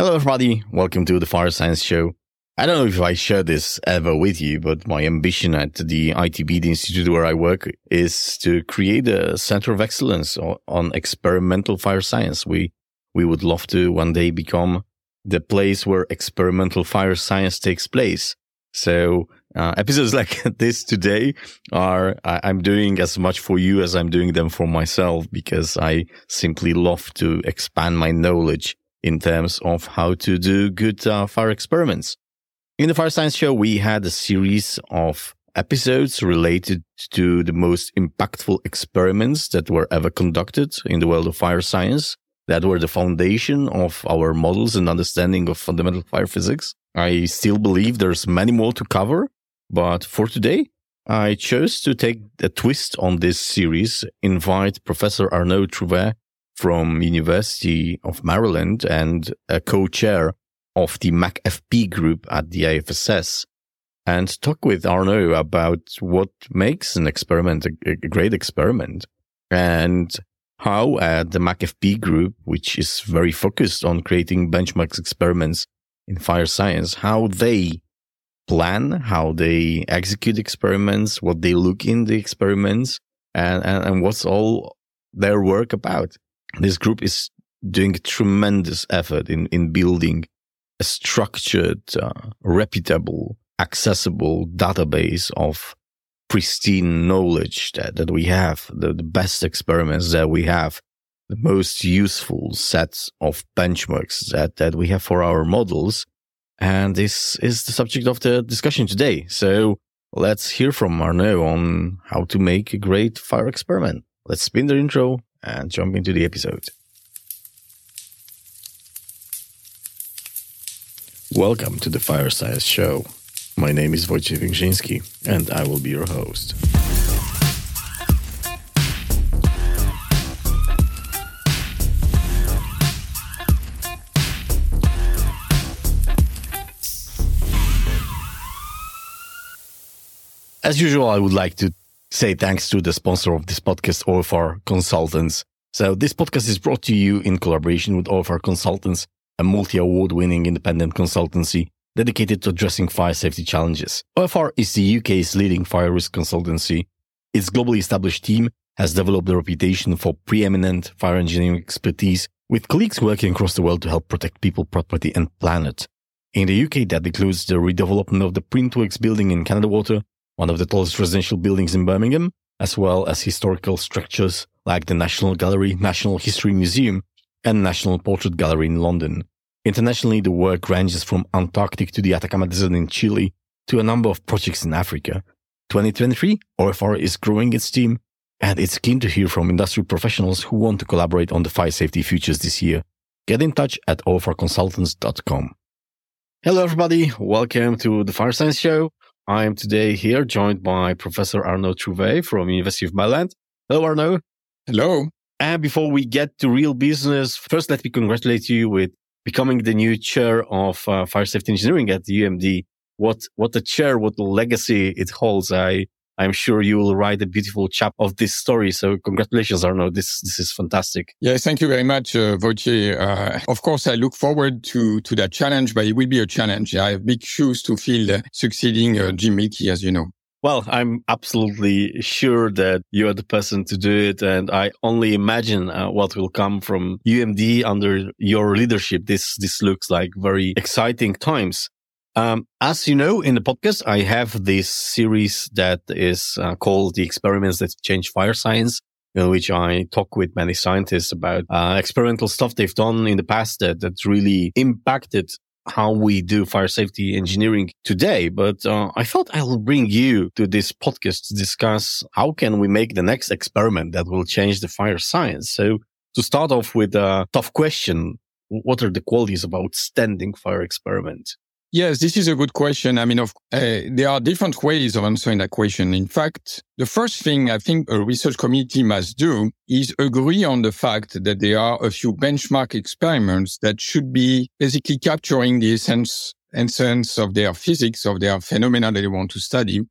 Hello, everybody. Welcome to the Fire Science Show. I don't know if I share this ever with you, but my ambition at the ITB, the institute where I work, is to create a center of excellence on experimental fire science. We, we would love to one day become the place where experimental fire science takes place. So uh, episodes like this today are I, I'm doing as much for you as I'm doing them for myself because I simply love to expand my knowledge in terms of how to do good uh, fire experiments. In the Fire Science Show, we had a series of episodes related to the most impactful experiments that were ever conducted in the world of fire science that were the foundation of our models and understanding of fundamental fire physics. I still believe there's many more to cover, but for today, I chose to take a twist on this series, invite Professor Arnaud Trouvé from University of Maryland and a co-chair of the MACFP group at the IAFSS and talk with Arnaud about what makes an experiment a, a great experiment and how uh, the MACFP group, which is very focused on creating benchmarks experiments in fire science, how they plan, how they execute experiments, what they look in the experiments, and, and, and what's all their work about this group is doing a tremendous effort in, in building a structured, uh, reputable, accessible database of pristine knowledge that, that we have, the, the best experiments that we have, the most useful sets of benchmarks that, that we have for our models. And this is the subject of the discussion today. So let's hear from Arnaud on how to make a great fire experiment. Let's spin the intro and jump into the episode. Welcome to the Fire Science Show. My name is Wojciech Węgrzyński, and I will be your host. As usual, I would like to say thanks to the sponsor of this podcast, OFR Consultants. So this podcast is brought to you in collaboration with OFR Consultants, a multi-award winning independent consultancy dedicated to addressing fire safety challenges. OFR is the UK's leading fire risk consultancy. Its globally established team has developed a reputation for preeminent fire engineering expertise with colleagues working across the world to help protect people, property and planet. In the UK, that includes the redevelopment of the Printworks building in Canada Water, one of the tallest residential buildings in Birmingham, as well as historical structures like the National Gallery, Natural History Museum, and National Portrait Gallery in London. Internationally, the work ranges from Antarctic to the Atacama Desert in Chile to a number of projects in Africa. 2023, OFR is growing its team and it's keen to hear from industry professionals who want to collaborate on the fire safety futures this year. Get in touch at ofrconsultants.com. Hello, everybody. Welcome to the Fire Science Show. I am today here joined by Professor Arnaud Trouvé from University of Maryland. Hello, Arnaud. Hello. And before we get to real business, first let me congratulate you with becoming the new chair of uh, fire safety engineering at the UMD. What what a chair, what a legacy it holds. I I'm sure you will write a beautiful chap of this story. So congratulations, Arnaud. This this is fantastic. Yeah, thank you very much, uh, Uh, of course, I look forward to to that challenge, but it will be a challenge. I have big shoes to fill, uh, succeeding uh, Jim Milke, as you know. Well, I'm absolutely sure that you are the person to do it. And I only imagine uh, what will come from UMD under your leadership. This, this looks like very exciting times. Um, as you know, in the podcast, I have this series that is uh, called the experiments that change fire science, in which I talk with many scientists about uh, experimental stuff they've done in the past that, that really impacted how we do fire safety engineering today. But uh, I thought I'll bring you to this podcast to discuss how can we make the next experiment that will change the fire science. So to start off with a tough question, what are the qualities of outstanding fire experiment? Yes, this is a good question. I mean, of, uh, there are different ways of answering that question. In fact, the first thing I think a research community must do is agree on the fact that there are a few benchmark experiments that should be basically capturing the essence, essence of their physics, of their phenomena that they want to study,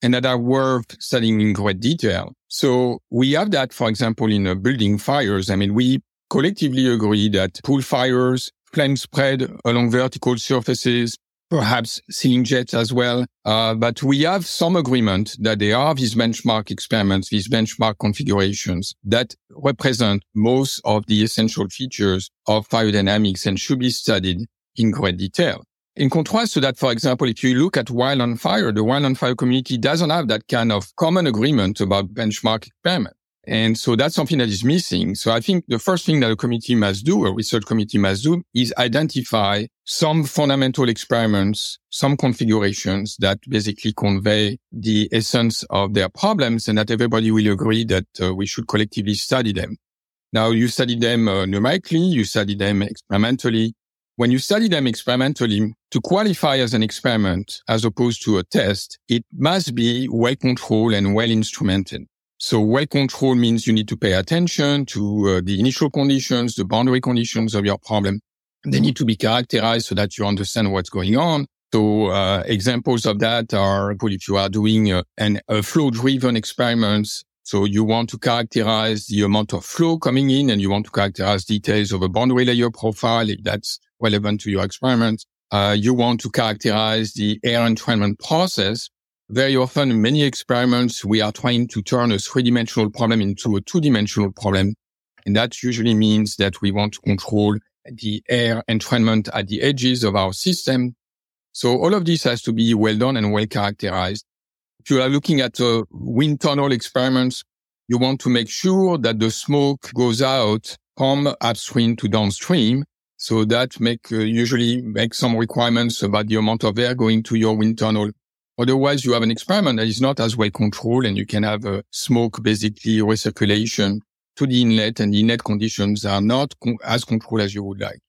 and that are worth studying in great detail. So we have that, for example, in building fires. I mean, we collectively agree that pool fires, flame spread along vertical surfaces, perhaps ceiling jets as well. Uh, but we have some agreement that there are these benchmark experiments, these benchmark configurations that represent most of the essential features of fire dynamics and should be studied in great detail. In contrast to that, for example, if you look at Wildland Fire, the Wildland Fire community doesn't have that kind of common agreement about benchmark experiment. And so that's something that is missing. So I think the first thing that a committee must do, a research committee must do, is identify some fundamental experiments, some configurations that basically convey the essence of their problems and that everybody will agree that uh, we should collectively study them. Now you study them uh, numerically, you study them experimentally. When you study them experimentally, to qualify as an experiment as opposed to a test, it must be well controlled and well instrumented. So well control means you need to pay attention to uh, the initial conditions, the boundary conditions of your problem. They need to be characterized so that you understand what's going on. So uh, examples of that are if you are doing uh, an, a flow driven experiments. So you want to characterize the amount of flow coming in and you want to characterize details of a boundary layer profile if that's relevant to your experiment. Uh, you want to characterize the air entrainment process very often in many experiments, we are trying to turn a three dimensional problem into a two dimensional problem. And that usually means that we want to control the air entrainment at the edges of our system. So all of this has to be well done and well characterized. If you are looking at a wind tunnel experiments, you want to make sure that the smoke goes out from upstream to downstream. So that make uh, usually make some requirements about the amount of air going to your wind tunnel. Otherwise, you have an experiment that is not as well controlled and you can have a smoke basically recirculation to the inlet and the inlet conditions are not as controlled as you would like.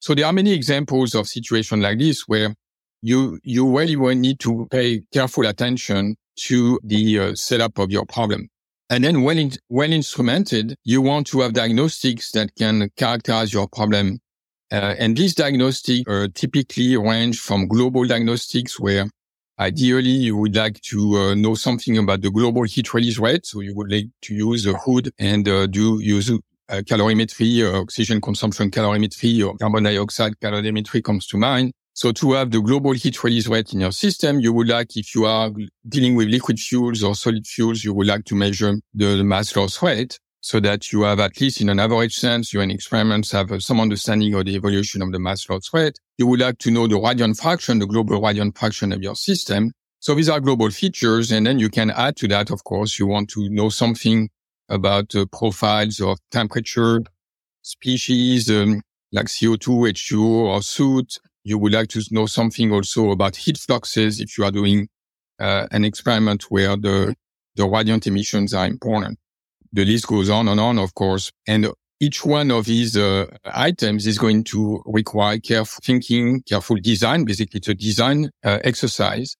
So there are many examples of situations like this where you, you really will need to pay careful attention to the uh, setup of your problem. And then when, in, well instrumented, you want to have diagnostics that can characterize your problem. Uh, and these diagnostics uh, typically range from global diagnostics where Ideally, you would like to uh, know something about the global heat release rate. So you would like to use a hood and uh, do use uh, calorimetry, uh, oxygen consumption calorimetry or carbon dioxide calorimetry comes to mind. So to have the global heat release rate in your system, you would like, if you are dealing with liquid fuels or solid fuels, you would like to measure the mass loss rate so that you have at least in an average sense, you and experiments have uh, some understanding of the evolution of the mass loss rate. You would like to know the radiant fraction, the global radiant fraction of your system. So these are global features. And then you can add to that, of course, you want to know something about the profiles of temperature, species, um, like CO2, H2O or soot. You would like to know something also about heat fluxes if you are doing uh, an experiment where the, the radiant emissions are important the list goes on and on, of course. And each one of these uh, items is going to require careful thinking, careful design. Basically, it's a design uh, exercise.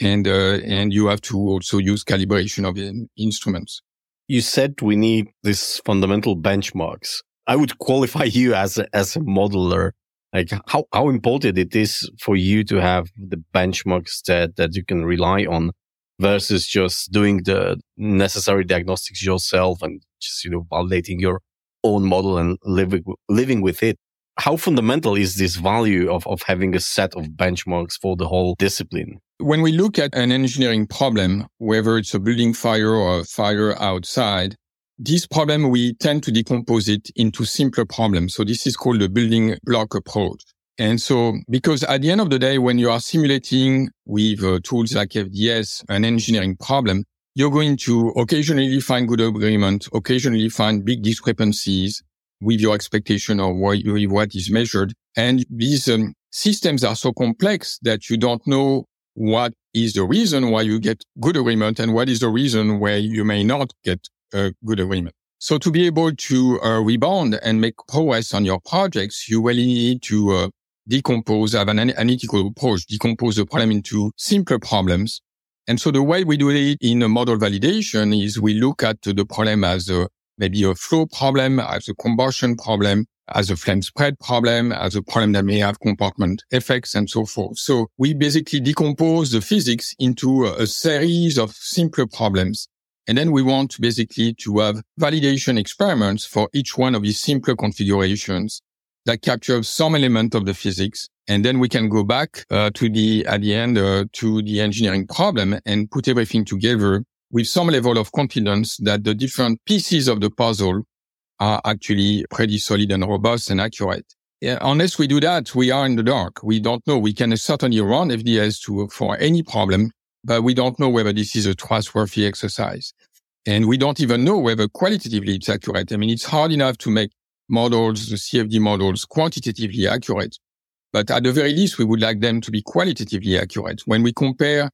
And, uh, and you have to also use calibration of instruments. You said we need these fundamental benchmarks. I would qualify you as a, as a modeler. Like how, how important it is for you to have the benchmarks that, that you can rely on versus just doing the necessary diagnostics yourself and just, you know, validating your own model and living, living with it. How fundamental is this value of, of having a set of benchmarks for the whole discipline? When we look at an engineering problem, whether it's a building fire or a fire outside, this problem, we tend to decompose it into simpler problems. So this is called the building block approach. And so, because at the end of the day, when you are simulating with uh, tools like FDS an engineering problem, you're going to occasionally find good agreement, occasionally find big discrepancies with your expectation of what, what is measured. And these um, systems are so complex that you don't know what is the reason why you get good agreement and what is the reason where you may not get a good agreement. So to be able to uh, rebound and make progress on your projects, you really need to uh, decompose, have an analytical approach, decompose the problem into simpler problems. And so the way we do it in a model validation is we look at the problem as a, maybe a flow problem, as a combustion problem, as a flame spread problem, as a problem that may have compartment effects and so forth. So we basically decompose the physics into a, a series of simpler problems. And then we want basically to have validation experiments for each one of these simpler configurations that captures some element of the physics. And then we can go back uh, to the, at the end, uh, to the engineering problem and put everything together with some level of confidence that the different pieces of the puzzle are actually pretty solid and robust and accurate. Unless we do that, we are in the dark. We don't know. We can certainly run FDS to, for any problem, but we don't know whether this is a trustworthy exercise. And we don't even know whether qualitatively it's accurate. I mean, it's hard enough to make models, the CFD models, quantitatively accurate. But at the very least, we would like them to be qualitatively accurate. When we compare,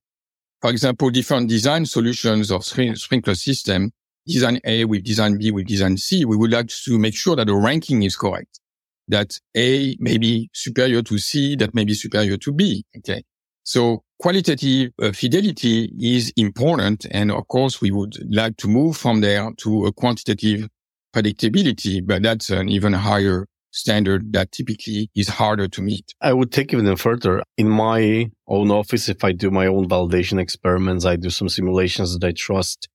for example, different design solutions of sprinkler system, design A with design B with design C, we would like to make sure that the ranking is correct. That A may be superior to C, that may be superior to B. Okay. So qualitative uh, fidelity is important. And of course, we would like to move from there to a quantitative predictability, but that's an even higher standard that typically is harder to meet. I would take even further. In my own office, if I do my own validation experiments, I do some simulations that I trust.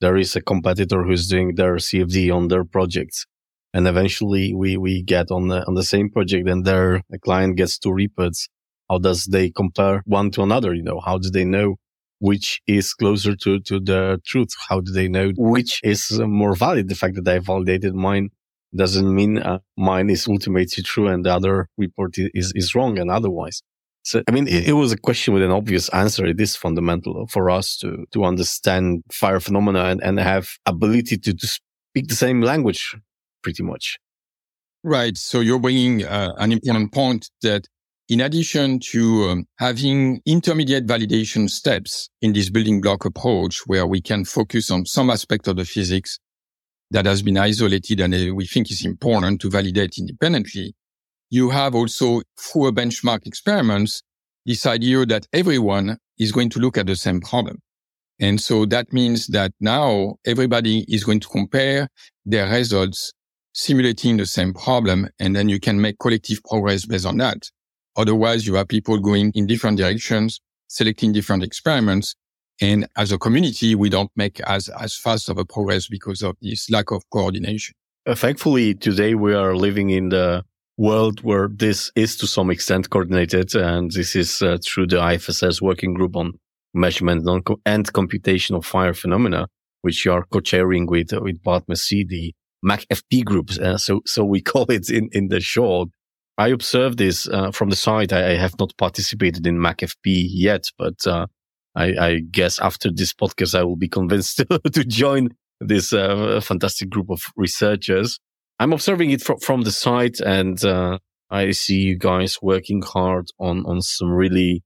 There is a competitor who's doing their CFD on their projects. And eventually we, we get on the, on the same project and their client gets two reports. How does they compare one to another? You know, how do they know which is closer to, to the truth? How do they know which is more valid? The fact that I validated mine doesn't mean uh, mine is ultimately true and the other report is, is wrong and otherwise. So, I mean, it, it, was a question with an obvious answer. It is fundamental for us to, to understand fire phenomena and, and have ability to, to speak the same language pretty much. Right. So you're bringing uh, an important point that in addition to um, having intermediate validation steps in this building block approach where we can focus on some aspect of the physics that has been isolated and uh, we think is important to validate independently, you have also through a benchmark experiments, this idea that everyone is going to look at the same problem. And so that means that now everybody is going to compare their results simulating the same problem. And then you can make collective progress based on that. Otherwise, you have people going in different directions, selecting different experiments. And as a community, we don't make as, as fast of a progress because of this lack of coordination. Uh, thankfully, today we are living in the world where this is to some extent coordinated. And this is uh, through the IAFSS working group on measurement and computational fire phenomena, which you are co-chairing with, uh, with Bart Merci, the MACFP groups. So, so we call it in, in the short. I observed this uh, from the side. I, I, have not participated in MACFP yet, but uh, I, I, guess after this podcast, I will be convinced to, to join this uh, fantastic group of researchers. I'm observing it fr- from the side, and uh, I see you guys working hard on on some really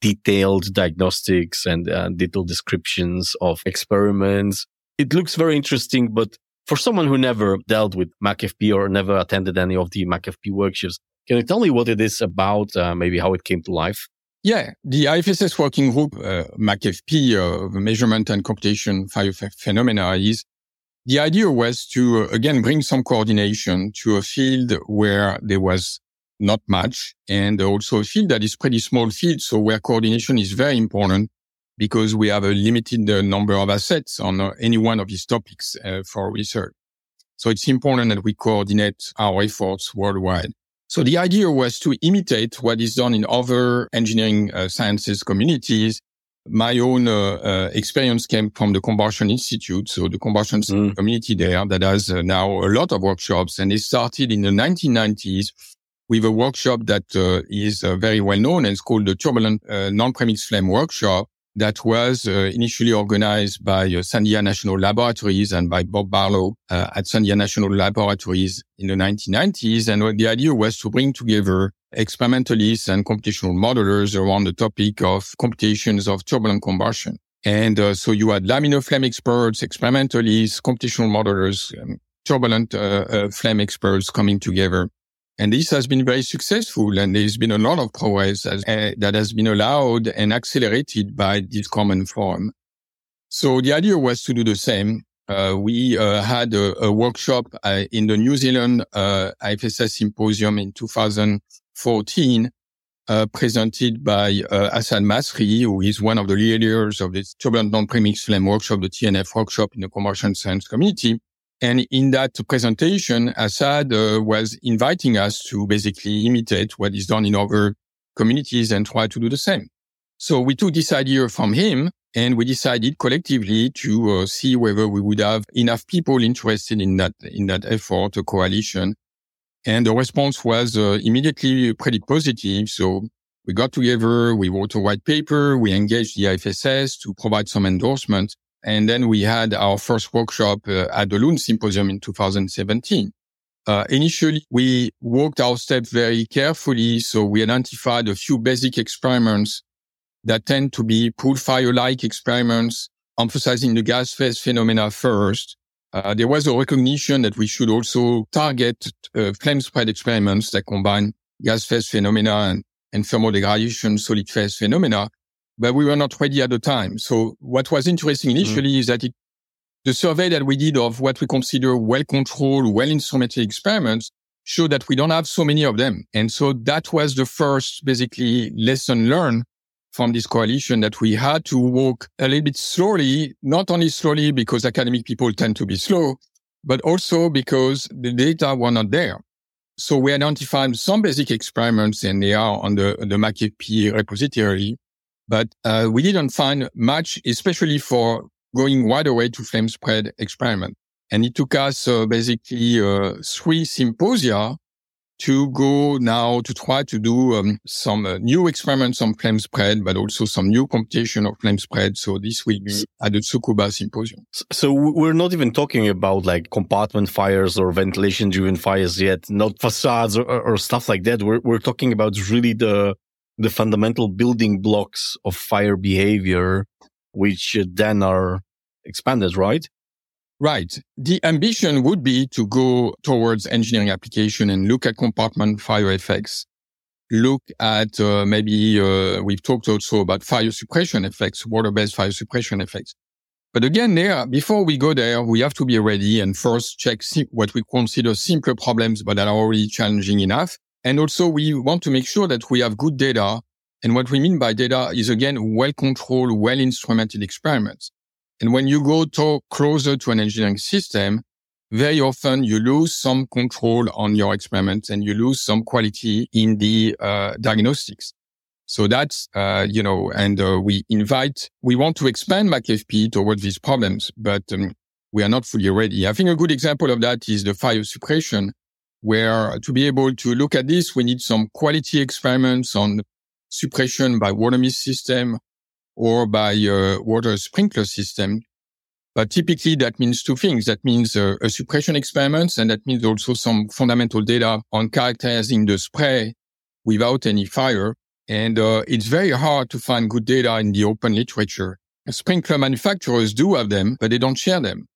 detailed diagnostics and uh, detailed descriptions of experiments. It looks very interesting, but for someone who never dealt with MACFP or never attended any of the MACFP workshops, can you tell me what it is about, uh, maybe how it came to life? Yeah, the IAFSS working group, uh, MACFP, uh, measurement and computation phenomena is the idea was to, uh, again, bring some coordination to a field where there was not much and also a field that is pretty small field. So where coordination is very important because we have a limited uh, number of assets on uh, any one of these topics uh, for research. So it's important that we coordinate our efforts worldwide. So the idea was to imitate what is done in other engineering uh, sciences communities. My own uh, uh, experience came from the Combustion Institute, so the combustion mm. community there that has now a lot of workshops, and it started in the 1990s with a workshop that is very well known and it's called the Turbulent Non-Premix Flame Workshop, that was uh, initially organized by uh, Sandia National Laboratories and by Bob Barlow uh, at Sandia National Laboratories in the 1990s. And the idea was to bring together experimentalists and computational modelers around the topic of computations of turbulent combustion. And uh, so you had laminar flame experts, experimentalists, computational modelers, um, turbulent uh, uh, flame experts coming together and this has been very successful. And there's been a lot of progress as, uh, that has been allowed and accelerated by this common forum. So the idea was to do the same. Uh, we uh, had a, a workshop uh, in the New Zealand uh, IAFSS symposium in 2014, uh, presented by Assaad Masri, who is one of the leaders of the Turbulent Non-Premix Flame workshop, the TNF workshop in the combustion science community. And in that presentation, Assaad uh, was inviting us to basically imitate what is done in other communities and try to do the same. So we took this idea from him and we decided collectively to uh, see whether we would have enough people interested in that, in that effort, a coalition. And the response was uh, immediately pretty positive. So we got together, we wrote a white paper, we engaged the IAFSS to provide some endorsement. And then we had our first workshop uh, at the Lund Symposium in 2017. Uh, initially, we worked our steps very carefully. So we identified a few basic experiments that tend to be pool fire-like experiments, emphasizing the gas phase phenomena first. Uh, there was a recognition that we should also target uh, flame spread experiments that combine gas phase phenomena and, and thermal degradation solid phase phenomena but we were not ready at the time. So what was interesting initially mm. is that it, the survey that we did of what we consider well-controlled, well-instrumented experiments showed that we don't have so many of them. And so that was the first basically lesson learned from this coalition that we had to walk a little bit slowly, not only slowly because academic people tend to be slow, but also because the data were not there. So we identified some basic experiments and they are on the, the MACFP repository but uh, we didn't find much, especially for going right away to flame spread experiment. And it took us uh, basically uh, three symposia to go now to try to do um, some uh, new experiments on flame spread, but also some new computation of flame spread. So this will be at the Tsukuba symposium. So we're not even talking about like compartment fires or ventilation driven fires yet, not facades or, or, stuff like that. We're, we're talking about really the the fundamental building blocks of fire behavior, which then are expanded, right? Right. The ambition would be to go towards engineering application and look at compartment fire effects. Look at uh, maybe uh, we've talked also about fire suppression effects, water-based fire suppression effects. But again, there, before we go there, we have to be ready and first check what we consider simpler problems, but that are already challenging enough. And also we want to make sure that we have good data. And what we mean by data is again, well controlled, well instrumented experiments. And when you go to closer to an engineering system, very often you lose some control on your experiments and you lose some quality in the uh, diagnostics. So that's, uh, you know, and uh, we invite, we want to expand MACFP towards these problems, but um, we are not fully ready. I think a good example of that is the fire suppression where to be able to look at this, we need some quality experiments on suppression by water mist system or by uh, water sprinkler system. But typically that means two things. That means uh, a suppression experiments and that means also some fundamental data on characterizing the spray without any fire. And uh, it's very hard to find good data in the open literature. Sprinkler manufacturers do have them, but they don't share them.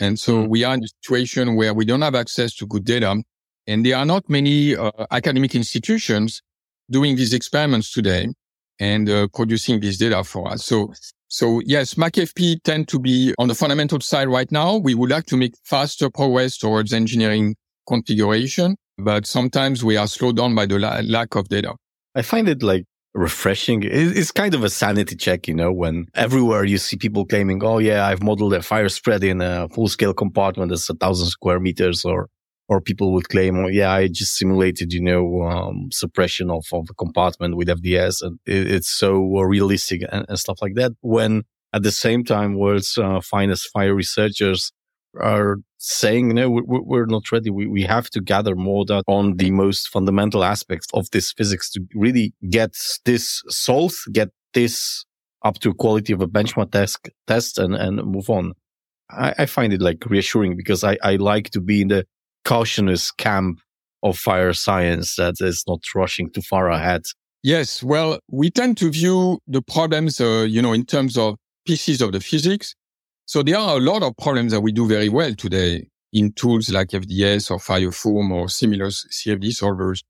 And so hmm. we are in a situation where we don't have access to good data. And there are not many uh, academic institutions doing these experiments today and uh, producing this data for us. So, so yes, MACFP tend to be on the fundamental side right now. We would like to make faster progress towards engineering configuration, but sometimes we are slowed down by the la- lack of data. I find it like refreshing. It's kind of a sanity check, you know, when everywhere you see people claiming, "Oh yeah, I've modeled a fire spread in a full scale compartment that's a thousand square meters," or or people would claim, oh, yeah, I just simulated, you know, um, suppression of, of a compartment with FDS and it, it's so realistic and, and, stuff like that. When at the same time, world's uh, finest fire researchers are saying, no, we're, we're not ready. We, we have to gather more data on the most fundamental aspects of this physics to really get this solved, get this up to quality of a benchmark test, test and, and move on. I, I find it like reassuring because I, I like to be in the cautious camp of fire science that is not rushing too far ahead. Yes, well, we tend to view the problems, uh, you know, in terms of pieces of the physics. So there are a lot of problems that we do very well today in tools like FDS or FireFoam or similar CFD solvers.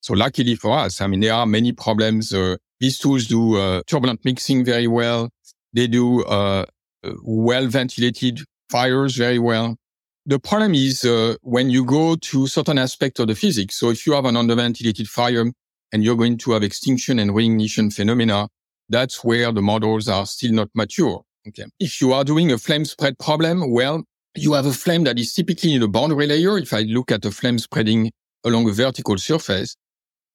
So luckily for us, I mean, there are many problems. Uh, these tools do uh, turbulent mixing very well. They do uh, uh, well ventilated fires very well. The problem is uh, when you go to certain aspects of the physics. So if you have an underventilated fire and you're going to have extinction and reignition phenomena, that's where the models are still not mature. Okay. If you are doing a flame spread problem, well, you have a flame that is typically in the boundary layer. If I look at a flame spreading along a vertical surface,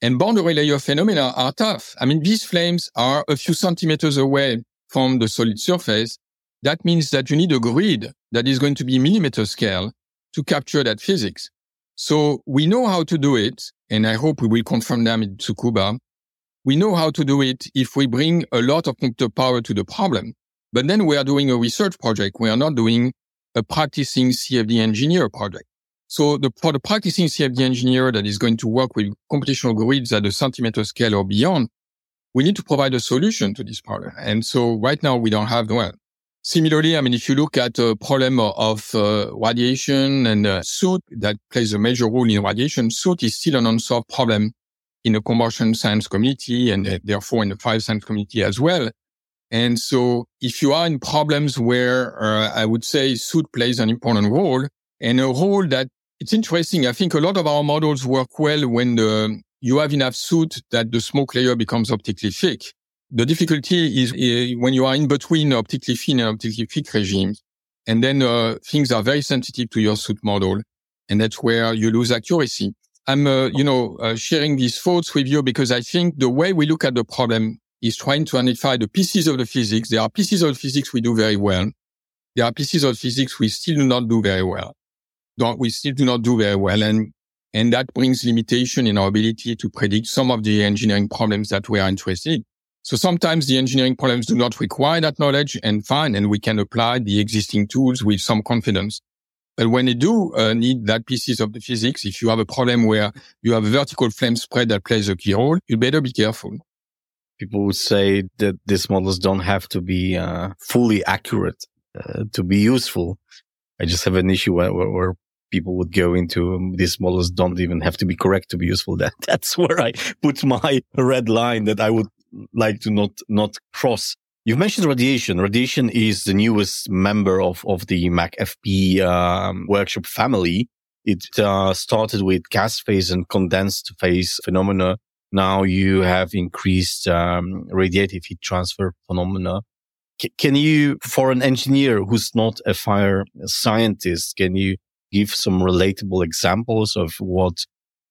and boundary layer phenomena are tough. I mean, these flames are a few centimeters away from the solid surface. That means that you need a grid that is going to be millimeter scale to capture that physics. So we know how to do it. And I hope we will confirm them in Tsukuba. We know how to do it if we bring a lot of computer power to the problem. But then we are doing a research project. We are not doing a practicing CFD engineer project. So the, for the practicing CFD engineer that is going to work with computational grids at the centimeter scale or beyond, we need to provide a solution to this problem. And so right now we don't have one. Similarly, I mean, if you look at the problem of uh, radiation and uh, soot that plays a major role in radiation, soot is still an unsolved problem in the combustion science community and uh, therefore in the fire science community as well. And so if you are in problems where uh, I would say soot plays an important role and a role that it's interesting. I think a lot of our models work well when the, you have enough soot that the smoke layer becomes optically thick. The difficulty is uh, when you are in between optically thin and optically thick regimes. And then uh, things are very sensitive to your soot model. And that's where you lose accuracy. I'm, uh, you know, uh, sharing these thoughts with you because I think the way we look at the problem is trying to identify the pieces of the physics. There are pieces of physics we do very well. There are pieces of physics we still do not do very well. Don't, we still do not do very well. And, and that brings limitation in our ability to predict some of the engineering problems that we are interested in. So sometimes the engineering problems do not require that knowledge and fine, and we can apply the existing tools with some confidence. But when they do uh, need that pieces of the physics, if you have a problem where you have a vertical flame spread that plays a key role, you better be careful. People would say that these models don't have to be uh, fully accurate uh, to be useful. I just have an issue where, where, where people would go into um, these models don't even have to be correct to be useful. That that's where I put my red line that I would like to not not cross. You've mentioned radiation. Radiation is the newest member of of the MACFP um, workshop family. It uh, started with gas phase and condensed phase phenomena. Now you have increased um, radiative heat transfer phenomena. C- can you, for an engineer who's not a fire scientist, can you give some relatable examples of what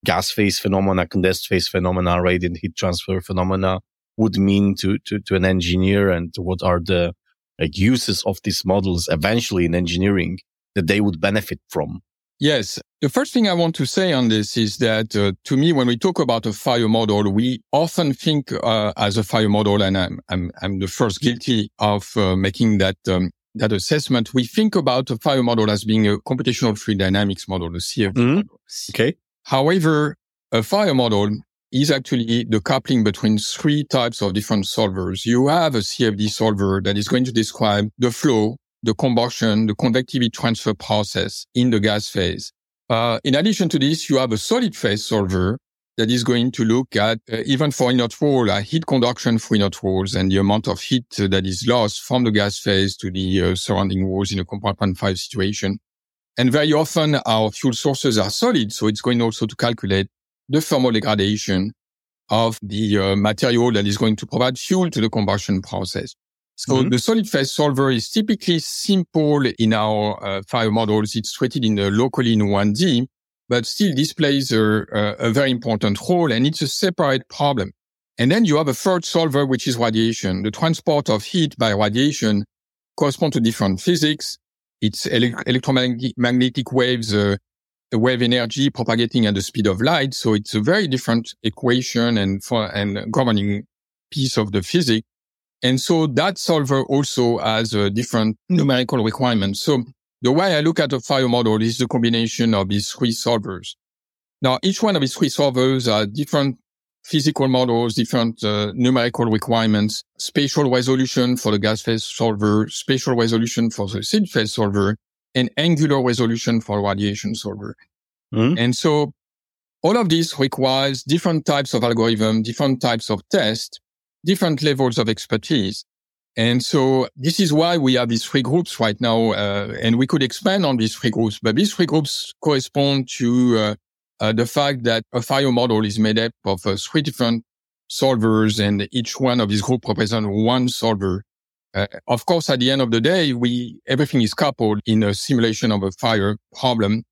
gas phase phenomena, condensed phase phenomena, radiant heat transfer phenomena would mean to, to, to an engineer and what are the like, uses of these models eventually in engineering that they would benefit from? Yes. The first thing I want to say on this is that uh, to me, when we talk about a fire model, we often think uh, as a fire model, and I'm, I'm, I'm the first guilty of uh, making that um, that assessment, we think about a fire model as being a computational fluid dynamics model, a CFD mm-hmm. model. Okay. However, a fire model is actually the coupling between three types of different solvers. You have a CFD solver that is going to describe the flow, the combustion, the convectivity transfer process in the gas phase. Uh, in addition to this, you have a solid phase solver that is going to look at, uh, even for inert wall, uh, heat conduction for inert walls and the amount of heat uh, that is lost from the gas phase to the uh, surrounding walls in a compartment five situation. And very often our fuel sources are solid. So it's going also to calculate the thermal degradation of the uh, material that is going to provide fuel to the combustion process. So mm-hmm. the solid phase solver is typically simple in our uh, fire models. It's treated in the locally in 1D but still this plays a, a, very important role and it's a separate problem. And then you have a third solver, which is radiation. The transport of heat by radiation correspond to different physics. It's ele- electromagnetic waves, uh, wave energy propagating at the speed of light. So it's a very different equation and for, and governing piece of the physics. And so that solver also has a different numerical requirements. So the way I look at a fire model is the combination of these three solvers. Now, each one of these three solvers are different physical models, different uh, numerical requirements, spatial resolution for the gas phase solver, spatial resolution for the solid phase solver, and angular resolution for radiation solver. Mm-hmm. And so all of this requires different types of algorithm, different types of tests, different levels of expertise. And so this is why we have these three groups right now, uh, and we could expand on these three groups. But these three groups correspond to uh, uh, the fact that a fire model is made up of uh, three different solvers, and each one of these groups represents one solver. Uh, of course, at the end of the day, we, everything is coupled in a simulation of a fire problem.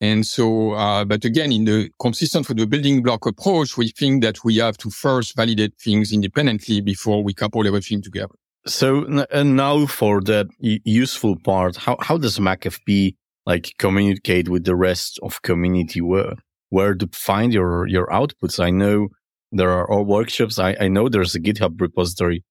And so, uh, but again, in the consistent with the building block approach, we think that we have to first validate things independently before we couple everything together. So and now for that useful part, how, how does MacFP like communicate with the rest of community where, where to find your, your outputs? I know there are all workshops. I, I know there's a GitHub repository.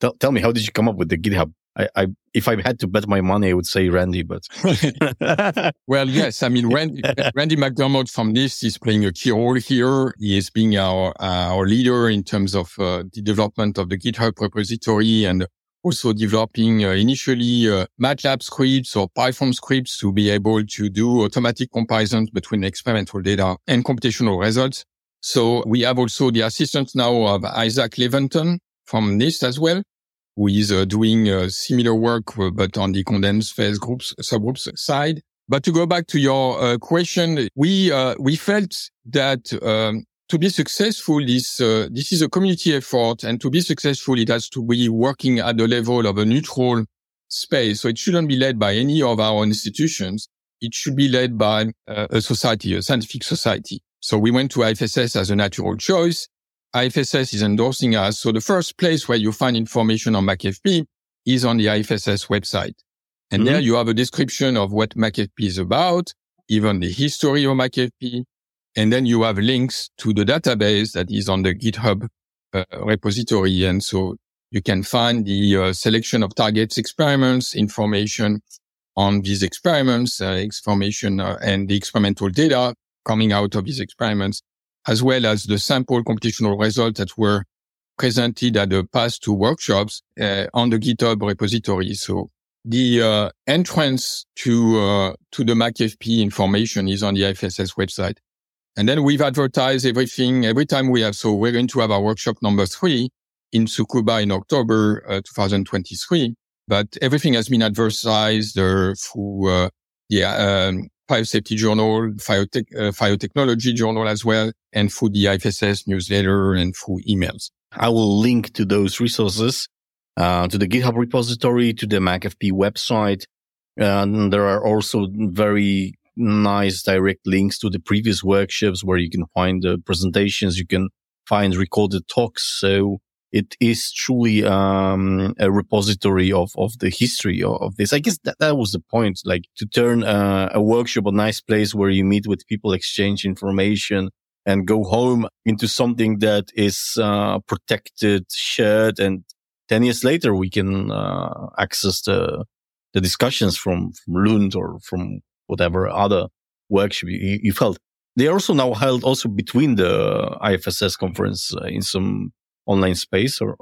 Tell, tell me, how did you come up with the GitHub? I, I, if I had to bet my money, I would say Randy, but. well, yes. I mean, Randy, Randy McDermott from NIST is playing a key role here. He is being our, uh, our leader in terms of uh, the development of the GitHub repository and also developing uh, initially uh, MATLAB scripts or Python scripts to be able to do automatic comparisons between experimental data and computational results. So we have also the assistance now of Isaac Leventon from NIST as well, who is uh, doing uh, similar work, uh, but on the condensed phase groups, subgroups side. But to go back to your uh, question, we, uh, we felt that, um, to be successful, this, uh, this is a community effort and to be successful, it has to be working at the level of a neutral space. So it shouldn't be led by any of our institutions. It should be led by a society, a scientific society. So we went to IAFSS as a natural choice. IAFSS is endorsing us. So the first place where you find information on MaCFP is on the IAFSS website. And mm-hmm. there you have a description of what MaCFP is about, even the history of MaCFP. And then you have links to the database that is on the GitHub uh, repository. And so you can find the uh, selection of targets experiments, information on these experiments, uh, information uh, and the experimental data coming out of these experiments as well as the sample computational results that were presented at the past two workshops uh, on the GitHub repository. So the uh, entrance to uh, to the MaCFP information is on the IAFSS website. And then we've advertised everything every time we have. So we're going to have our workshop number three in Tsukuba in October uh, 2023. But everything has been advertised uh, through uh, yeah, um, Fire Safety Journal, Fire, uh, Technology Journal as well, and through the IAFSS newsletter and through emails. I will link to those resources, uh, to the GitHub repository, to the MacFP website. And there are also very nice direct links to the previous workshops where you can find the presentations, you can find recorded talks. So it is truly um, a repository of, of the history of, of, this. I guess that, that was the point, like to turn uh, a workshop, a nice place where you meet with people, exchange information and go home into something that is uh, protected, shared. And 10 years later, we can uh, access the, the discussions from, from Lund or from whatever other workshop you, you felt. They are also now held also between the IAFSS conference uh, in some online space or?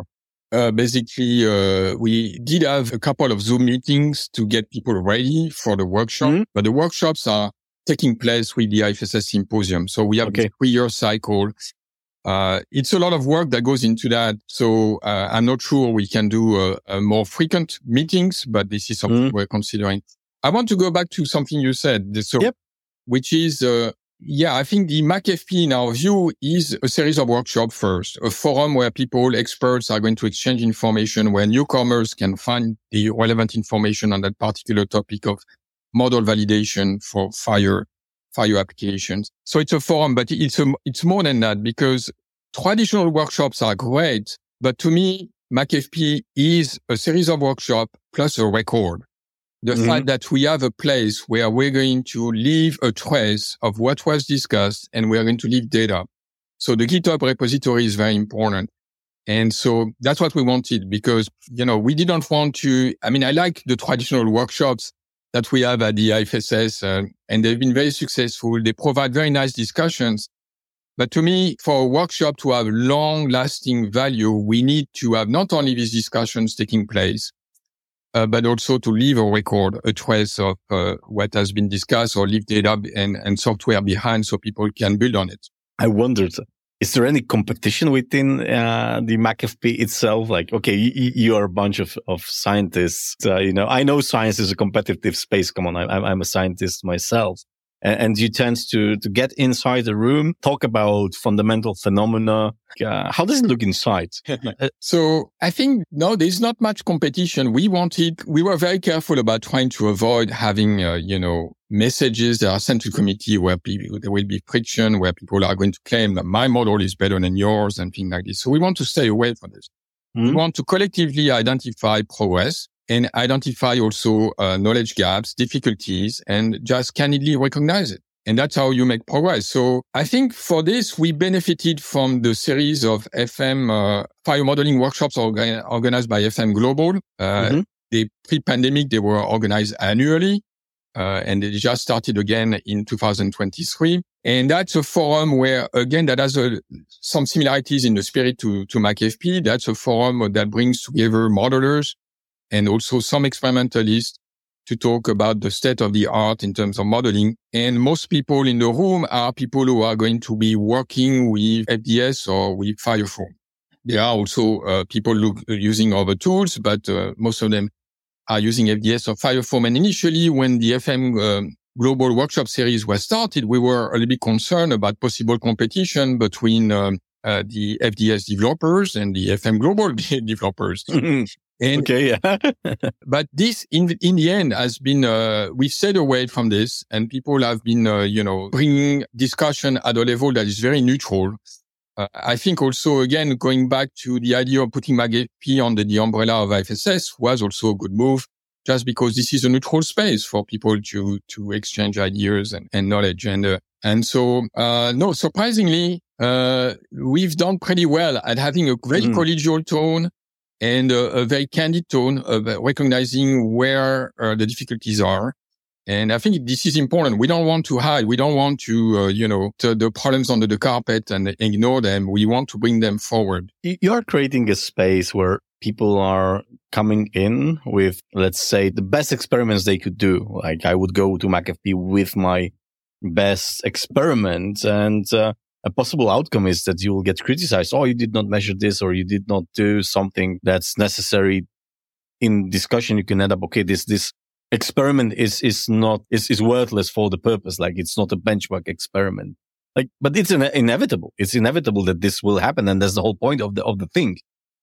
Uh, basically, uh, we did have a couple of Zoom meetings to get people ready for the workshop, mm-hmm. but the workshops are taking place with the IAFSS symposium. So we have okay. a three year cycle. Uh, it's a lot of work that goes into that. So, uh, I'm not sure we can do uh, uh, more frequent meetings, but this is something mm-hmm. we're considering. I want to go back to something you said, so, yep. which is, yeah, I think the MacFP in our view is a series of workshops first, a forum where people, experts are going to exchange information where newcomers can find the relevant information on that particular topic of model validation for fire, fire applications. So it's a forum, but it's a, it's more than that because traditional workshops are great. But to me, MacFP is a series of workshops plus a record the mm-hmm. fact that we have a place where we're going to leave a trace of what was discussed and we're going to leave data. So the GitHub repository is very important. And so that's what we wanted because, you know, we didn't want to, I mean, I like the traditional workshops that we have at the IAFSS uh, and they've been very successful. They provide very nice discussions. But to me, for a workshop to have long lasting value, we need to have not only these discussions taking place, uh, but also to leave a record, a trace of uh, what has been discussed or leave data and, and software behind so people can build on it. I wondered, is there any competition within uh, the MaCFP itself? Like, okay, you, you, are a bunch of, of scientists. Uh, you know, I know science is a competitive space. Come on, I, I'm a scientist myself. And, and you tend to, to get inside the room, talk about fundamental phenomena. Uh, how does it look inside? so I think no, there's not much competition. We wanted, we were very careful about trying to avoid having, uh, you know, messages that are sent to committee where people, there will be friction, where people are going to claim that my model is better than yours and things like this. So we want to stay away from this. We hmm? want to collectively identify progress and identify also uh, knowledge gaps, difficulties, and just candidly recognize it. And that's how you make progress. So I think for this, we benefited from the series of FM uh, fire modeling workshops orga- organized by FM Global. Uh, mm-hmm. The pre-pandemic, they were organized annually. Uh, and they just started again in 2023. And that's a forum where, again, that has a, some similarities in the spirit to, to MaCFP. That's a forum that brings together modelers, and also some experimentalists to talk about the state of the art in terms of modeling. And most people in the room are people who are going to be working with FDS or with Firefoam. There are also uh, people look, using other tools, but uh, most of them are using FDS or Firefoam. And initially, when the FM uh, global workshop series was started, we were a little bit concerned about possible competition between um, uh, the FDS developers and the FM global developers. And, okay, yeah. but this, in in the end, has been uh, we've stayed away from this, and people have been, uh, you know, bringing discussion at a level that is very neutral. Uh, I think also again going back to the idea of putting MaCFP under the umbrella of IAFSS was also a good move, just because this is a neutral space for people to to exchange ideas and, and knowledge, and uh, and so uh, no, surprisingly, uh, we've done pretty well at having a very mm. collegial tone and a, a very candid tone of recognizing where uh, the difficulties are. And I think this is important. We don't want to hide. We don't want to, uh, you know, the problems under the carpet and ignore them. We want to bring them forward. You are creating a space where people are coming in with, let's say, the best experiments they could do. Like I would go to MaCFP with my best experiment and, uh, a possible outcome is that you will get criticized. Oh, you did not measure this or you did not do something that's necessary in discussion. You can end up, okay, this, this experiment is, is not, is, is worthless for the purpose. Like it's not a benchmark experiment. Like, but it's ine- inevitable. It's inevitable that this will happen. And that's the whole point of the, of the thing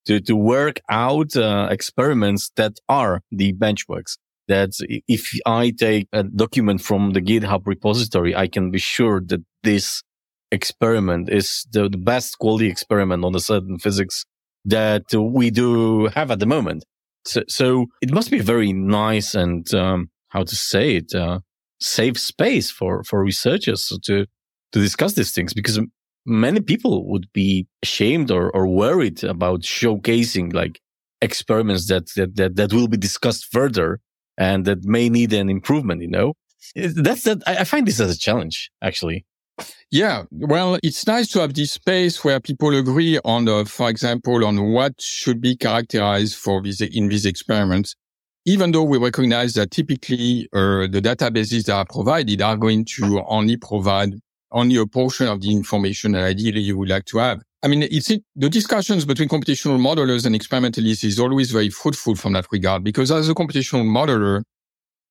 to, to work out uh, experiments that are the benchmarks. That if I take a document from the GitHub repository, I can be sure that this experiment is the, the best quality experiment on a certain physics that we do have at the moment. So, so it must be very nice and, um, how to say it, uh, safe space for, for researchers to, to discuss these things because many people would be ashamed or, or worried about showcasing like experiments that, that, that, that will be discussed further and that may need an improvement, you know? That's that. I find this as a challenge, actually. Yeah, well, it's nice to have this space where people agree on, the, for example, on what should be characterized for this, in these experiments. Even though we recognize that typically uh, the databases that are provided are going to only provide only a portion of the information that ideally you would like to have. I mean, it's it, the discussions between computational modelers and experimentalists is always very fruitful from that regard because as a computational modeler,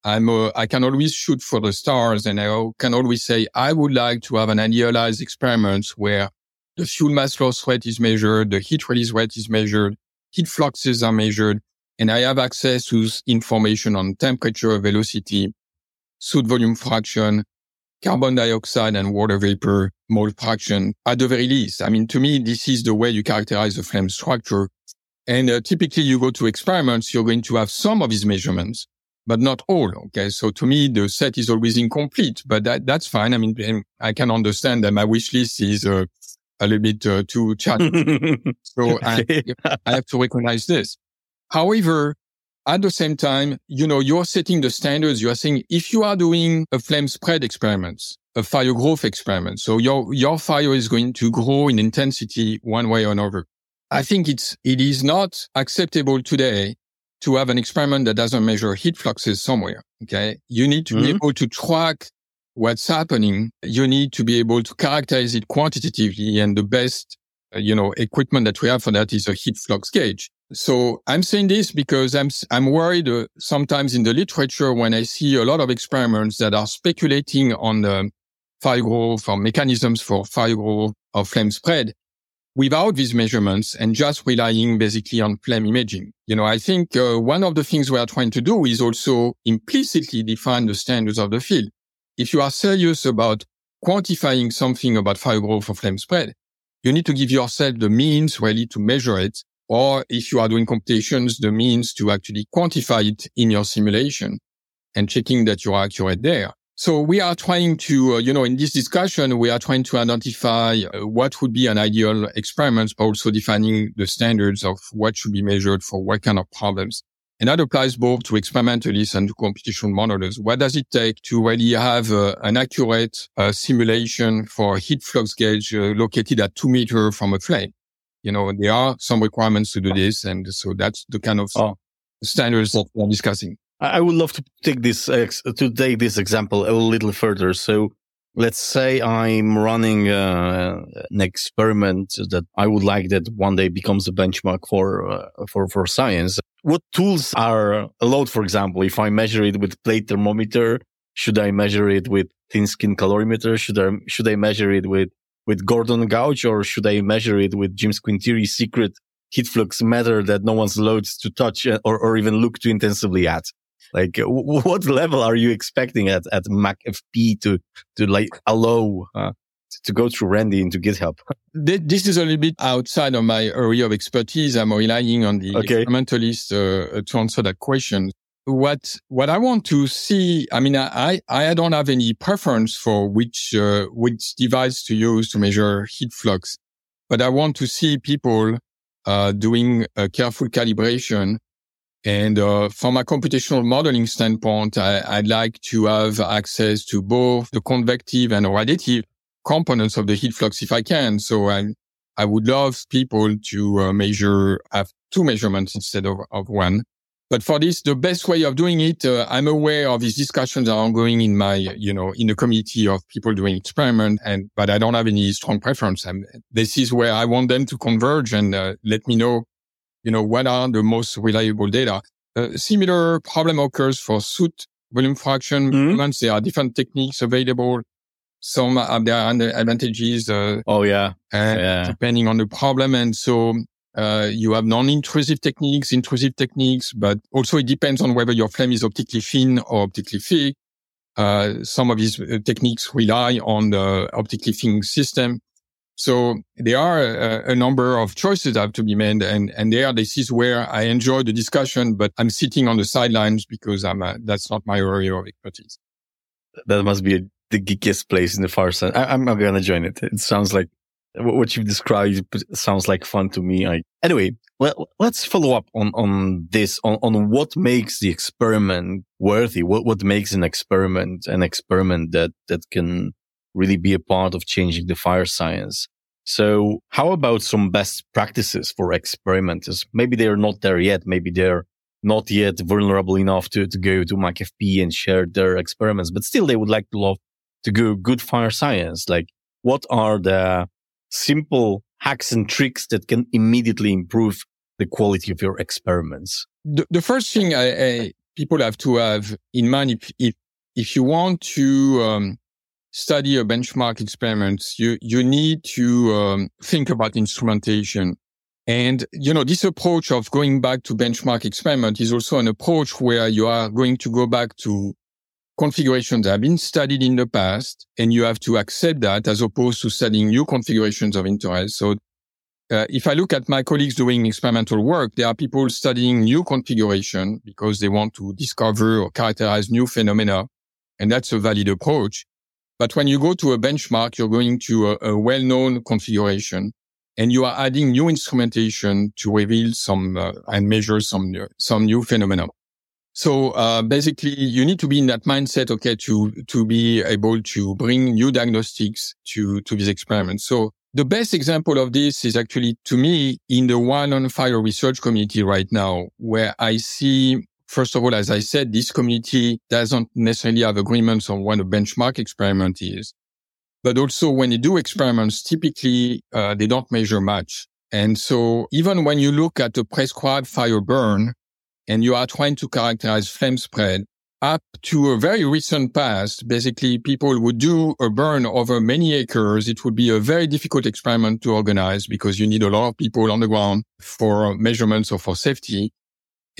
I'm a, I can always shoot for the stars and I can always say, I would like to have an annualized experiment where the fuel mass loss rate is measured, the heat release rate is measured, heat fluxes are measured, and I have access to information on temperature, velocity, soot volume fraction, carbon dioxide and water vapor mole fraction at the very least. I mean, to me, this is the way you characterize the flame structure. And uh, typically you go to experiments, you're going to have some of these measurements but not all. Okay. So to me, the set is always incomplete, but that, that's fine. I mean, I can understand that my wish list is uh, a little bit uh, too challenging. so I, I have to recognize this. However, at the same time, you know, you're setting the standards. You are saying if you are doing a flame spread experiment, a fire growth experiment, so your, your fire is going to grow in intensity one way or another. I think it's, it is not acceptable today to have an experiment that doesn't measure heat fluxes somewhere. Okay. You need to mm-hmm. be able to track what's happening. You need to be able to characterize it quantitatively. And the best, uh, you know, equipment that we have for that is a heat flux gauge. So I'm saying this because I'm, I'm worried uh, sometimes in the literature when I see a lot of experiments that are speculating on the fire growth or mechanisms for fire growth or flame spread without these measurements and just relying basically on flame imaging. You know, I think uh, one of the things we are trying to do is also implicitly define the standards of the field. If you are serious about quantifying something about fire growth or flame spread, you need to give yourself the means really to measure it. Or if you are doing computations, the means to actually quantify it in your simulation and checking that you are accurate there. So we are trying to, uh, you know, in this discussion, we are trying to identify uh, what would be an ideal experiment, but also defining the standards of what should be measured for what kind of problems. And that applies both to experimentalists and to computational modelers. What does it take to really have uh, an accurate uh, simulation for heat flux gauge uh, located at two meter from a flame? You know, there are some requirements to do this. And so that's the kind of oh. standards that we're discussing. I would love to take this, to take this example a little further. So let's say I'm running uh, an experiment that I would like that one day becomes a benchmark for uh, for for science. What tools are allowed? For example, if I measure it with plate thermometer, should I measure it with thin skin calorimeter? Should I should I measure it with with Gordon gauge or should I measure it with Jim Quintiere's secret heat flux meter that no one's allowed to touch uh, or, or even look too intensively at? Like, what level are you expecting at at MaCFP to to like allow uh, to go through Randy into GitHub? This is a little bit outside of my area of expertise. I'm relying on the okay. experimentalist uh, to answer that question. What what I want to see, I mean, I I don't have any preference for which uh, which device to use to measure heat flux, but I want to see people uh, doing a careful calibration and uh, from a computational modeling standpoint, I, would like to have access to both the convective and radiative components of the heat flux if I can. So I, I would love people to uh, measure, have two measurements instead of, of one. But for this, the best way of doing it, uh, I'm aware of these discussions are ongoing in my, you know, in the community of people doing experiment. And, but I don't have any strong preference. I'm, this is where I want them to converge and uh, let me know you know, what are the most reliable data? Uh, similar problem occurs for soot volume fraction mm-hmm. There are different techniques available. Some have their advantages. Uh, oh yeah. yeah. Depending on the problem. And so, uh, you have non-intrusive techniques, intrusive techniques, but also it depends on whether your flame is optically thin or optically thick. Uh, some of these uh, techniques rely on the optically thin system. So there are a, a, number of choices that have to be made. And, and there, this is where I enjoy the discussion, but I'm sitting on the sidelines because I'm, a, that's not my area of expertise. That must be a, the geekiest place in the far side. I, am not going to join it. It sounds like what you've described sounds like fun to me. I, anyway, well, let's follow up on, on this, on, on what makes the experiment worthy. What, what makes an experiment an experiment that, that can really be a part of changing the fire science. So how about some best practices for experimenters? Maybe they're not there yet. Maybe they're not yet vulnerable enough to, to go to MaCFP and share their experiments, but still they would like to love to go good fire science. Like what are the simple hacks and tricks that can immediately improve the quality of your experiments? The, the first thing I, I, people have to have in mind if, if, if you want to um, study a benchmark experiment, you, you need to um, think about instrumentation. And, you know, this approach of going back to benchmark experiment is also an approach where you are going to go back to configurations that have been studied in the past and you have to accept that as opposed to studying new configurations of interest. So uh, if I look at my colleagues doing experimental work, there are people studying new configuration because they want to discover or characterize new phenomena. And that's a valid approach. But when you go to a benchmark, you're going to a, a well-known configuration and you are adding new instrumentation to reveal some uh, and measure some some new phenomena. So uh, basically, you need to be in that mindset, okay, to to be able to bring new diagnostics to to these experiments. So the best example of this is actually, to me, in the wildland fire research community right now, where I see First of all, as I said, this community doesn't necessarily have agreements on what a benchmark experiment is. But also when they do experiments, typically, uh, they don't measure much. And so even when you look at a prescribed fire burn and you are trying to characterize flame spread up to a very recent past, basically people would do a burn over many acres. It would be a very difficult experiment to organize because you need a lot of people on the ground for measurements or for safety.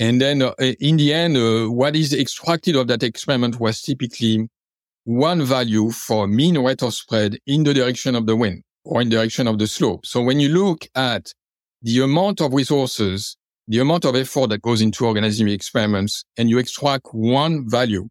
And then uh, in the end, uh, what is extracted of that experiment was typically one value for mean rate of spread in the direction of the wind or in the direction of the slope. So when you look at the amount of resources, the amount of effort that goes into organizing experiments and you extract one value.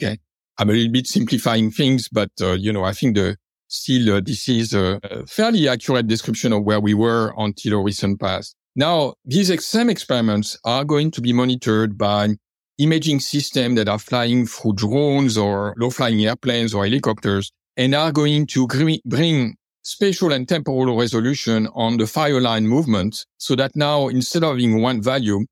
Okay. I'm a little bit simplifying things, but, uh, you know, I think the still, uh, this is a fairly accurate description of where we were until a recent past. Now, these same experiments are going to be monitored by imaging systems that are flying through drones or low flying airplanes or helicopters and are going to bring spatial and temporal resolution on the fire line movement so that now instead of having one value,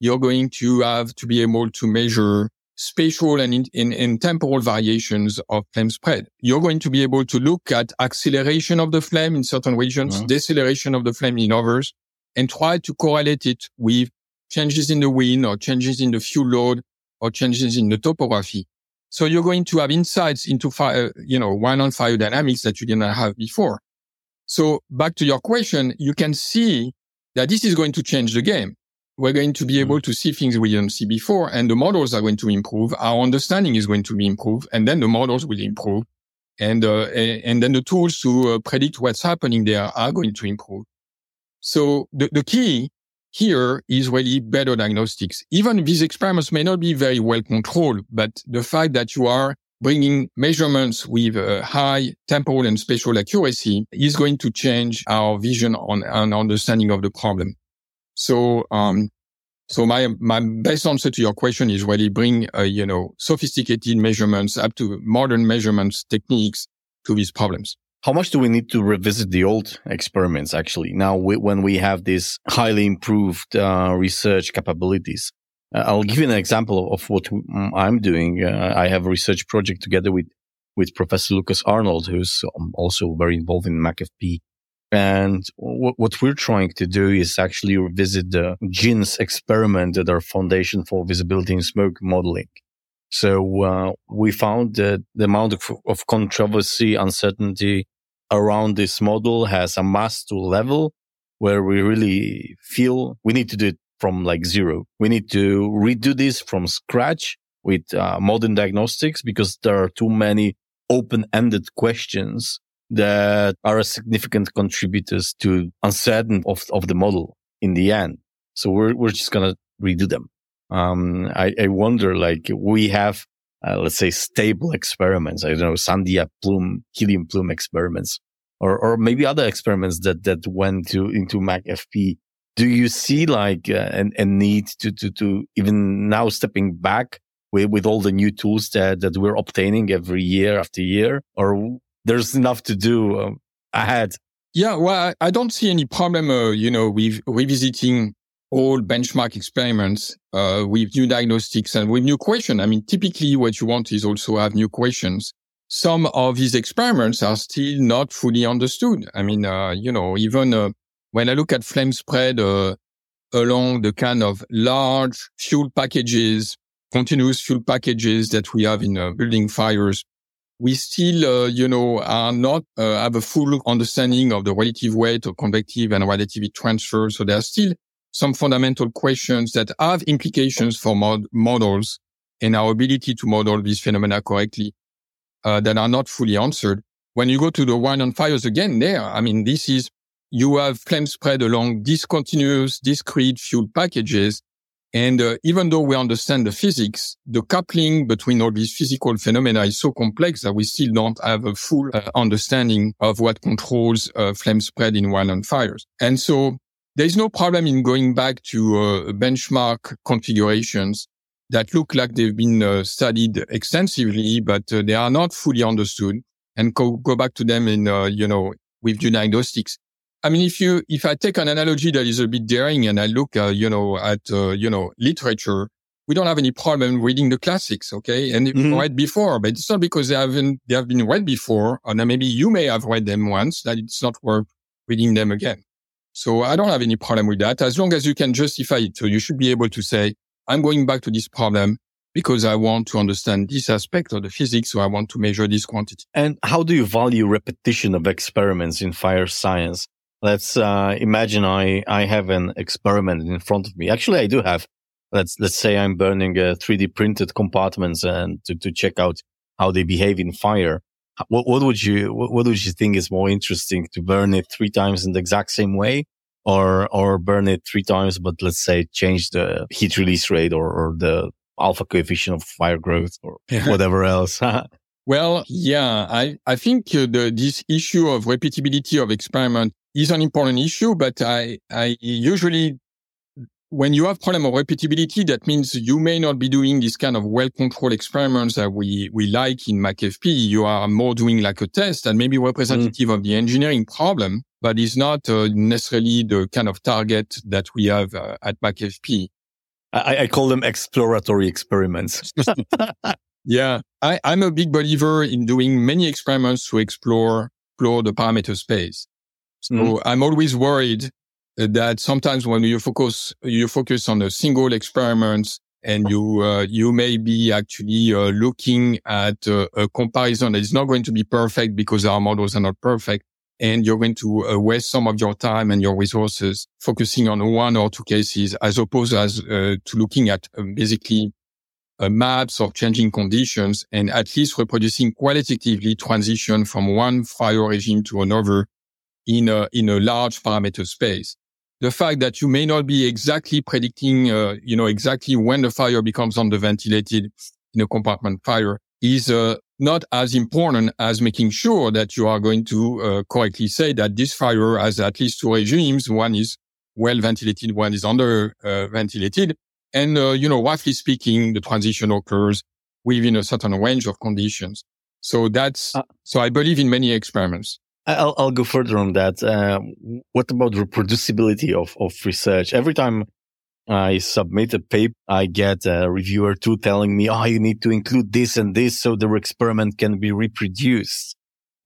you're going to have to be able to measure spatial and, in, in, temporal variations of flame spread. You're going to be able to look at acceleration of the flame in certain regions, mm-hmm. deceleration of the flame in others, and try to correlate it with changes in the wind or changes in the fuel load or changes in the topography. So you're going to have insights into fire, you know, wildland fire dynamics that you didn't have before. So back to your question, you can see that this is going to change the game. We're going to be mm-hmm. able to see things we didn't see before and the models are going to improve. Our understanding is going to be improved and then the models will improve. And, uh, and then the tools to uh, predict what's happening there are going to improve. So the, the key here is really better diagnostics. Even these experiments may not be very well controlled, but the fact that you are bringing measurements with high temporal and spatial accuracy is going to change our vision on and understanding of the problem. So, um, so my, my best answer to your question is really bring, uh, you know, sophisticated measurements up to modern measurements techniques to these problems. How much do we need to revisit the old experiments actually now we, when we have these highly improved uh, research capabilities? Uh, I'll give you an example of what mm, I'm doing. Uh, I have a research project together with, with Professor Lucas Arnold, who's um, also very involved in MaCFP. And w- what we're trying to do is actually revisit the Jin's experiment that are foundation for visibility and smoke modeling. So uh, we found that the amount of, of, controversy, uncertainty around this model has amassed to a level where we really feel we need to do it from like zero. We need to redo this from scratch with uh, modern diagnostics because there are too many open-ended questions that are significant contributors to uncertainty of, of the model in the end. So we're, we're just going to redo them. Um, I, I wonder, like, we have, uh, let's say, stable experiments. I don't know, Sandia plume, helium plume experiments, or, or maybe other experiments that, that went to, into MaCFP. Do you see like uh, a, a need to, to, to even now stepping back with, with all the new tools that, that we're obtaining every year after year, or there's enough to do um, ahead? Yeah, well, I don't see any problem, uh, you know, with revisiting all benchmark experiments uh, with new diagnostics and with new questions. I mean, typically what you want is also have new questions. Some of these experiments are still not fully understood. I mean, uh, you know, even uh, when I look at flame spread uh, along the kind of large fuel packages, continuous fuel packages that we have in uh, building fires, we still, uh, you know, are not have a full understanding of the relative weight of convective and relative transfer. So there are still some fundamental questions that have implications for mod- models and our ability to model these phenomena correctly uh, that are not fully answered. When you go to the wildland fires again, there, I mean, this is you have flame spread along discontinuous, discrete fuel packages. And uh, even though we understand the physics, the coupling between all these physical phenomena is so complex that we still don't have a full uh, understanding of what controls uh, flame spread in wildland fires. And so there is no problem in going back to uh, benchmark configurations that look like they've been uh, studied extensively, but uh, they are not fully understood and go, go back to them in, uh, you know, with new diagnostics. I mean, if you, if I take an analogy that is a bit daring and I look, uh, you know, at, uh, you know, literature, we don't have any problem reading the classics. Okay. And mm-hmm. read before, but it's not because they haven't, they have been read before. Or maybe you may have read them once that it's not worth reading them again. So I don't have any problem with that as long as you can justify it. So you should be able to say, I'm going back to this problem because I want to understand this aspect of the physics. So I want to measure this quantity. And how do you value repetition of experiments in fire science? Let's uh, imagine I, I have an experiment in front of me. Actually, I do have. Let's let's say I'm burning uh, 3D printed compartments and to, to check out how they behave in fire. What, what would you what, what would you think is more interesting to burn it three times in the exact same way, or or burn it three times, but let's say change the heat release rate or, or the alpha coefficient of fire growth or whatever else. well, yeah, I, I think uh, the, this issue of repeatability of experiment is an important issue, but I, I usually, when you have problem of repeatability, that means you may not be doing this kind of well-controlled experiments that we, we like in MaCFP. You are more doing like a test and maybe representative mm. of the engineering problem, but it's not uh, necessarily the kind of target that we have uh, at MaCFP. I, I call them exploratory experiments. yeah, I, I'm a big believer in doing many experiments to explore, explore the parameter space. So mm. I'm always worried that sometimes when you focus, you focus on a single experiment and you, uh, you may be actually uh, looking at uh, a comparison that is not going to be perfect because our models are not perfect and you're going to uh, waste some of your time and your resources focusing on one or two cases as opposed as uh, to looking at um, basically maps of changing conditions and at least reproducing qualitatively transition from one fire regime to another in a, in a large parameter space. The fact that you may not be exactly predicting, uh, you know, exactly when the fire becomes underventilated in a compartment fire is uh, not as important as making sure that you are going to uh, correctly say that this fire has at least two regimes. One is well ventilated, one is under uh, ventilated. And, uh, you know, roughly speaking, the transition occurs within a certain range of conditions. So that's, uh, so I believe in many experiments. I'll, I'll go further on that. Uh, what about reproducibility of, of research? Every time I submit a paper, I get a reviewer too telling me, oh, you need to include this and this so the experiment can be reproduced.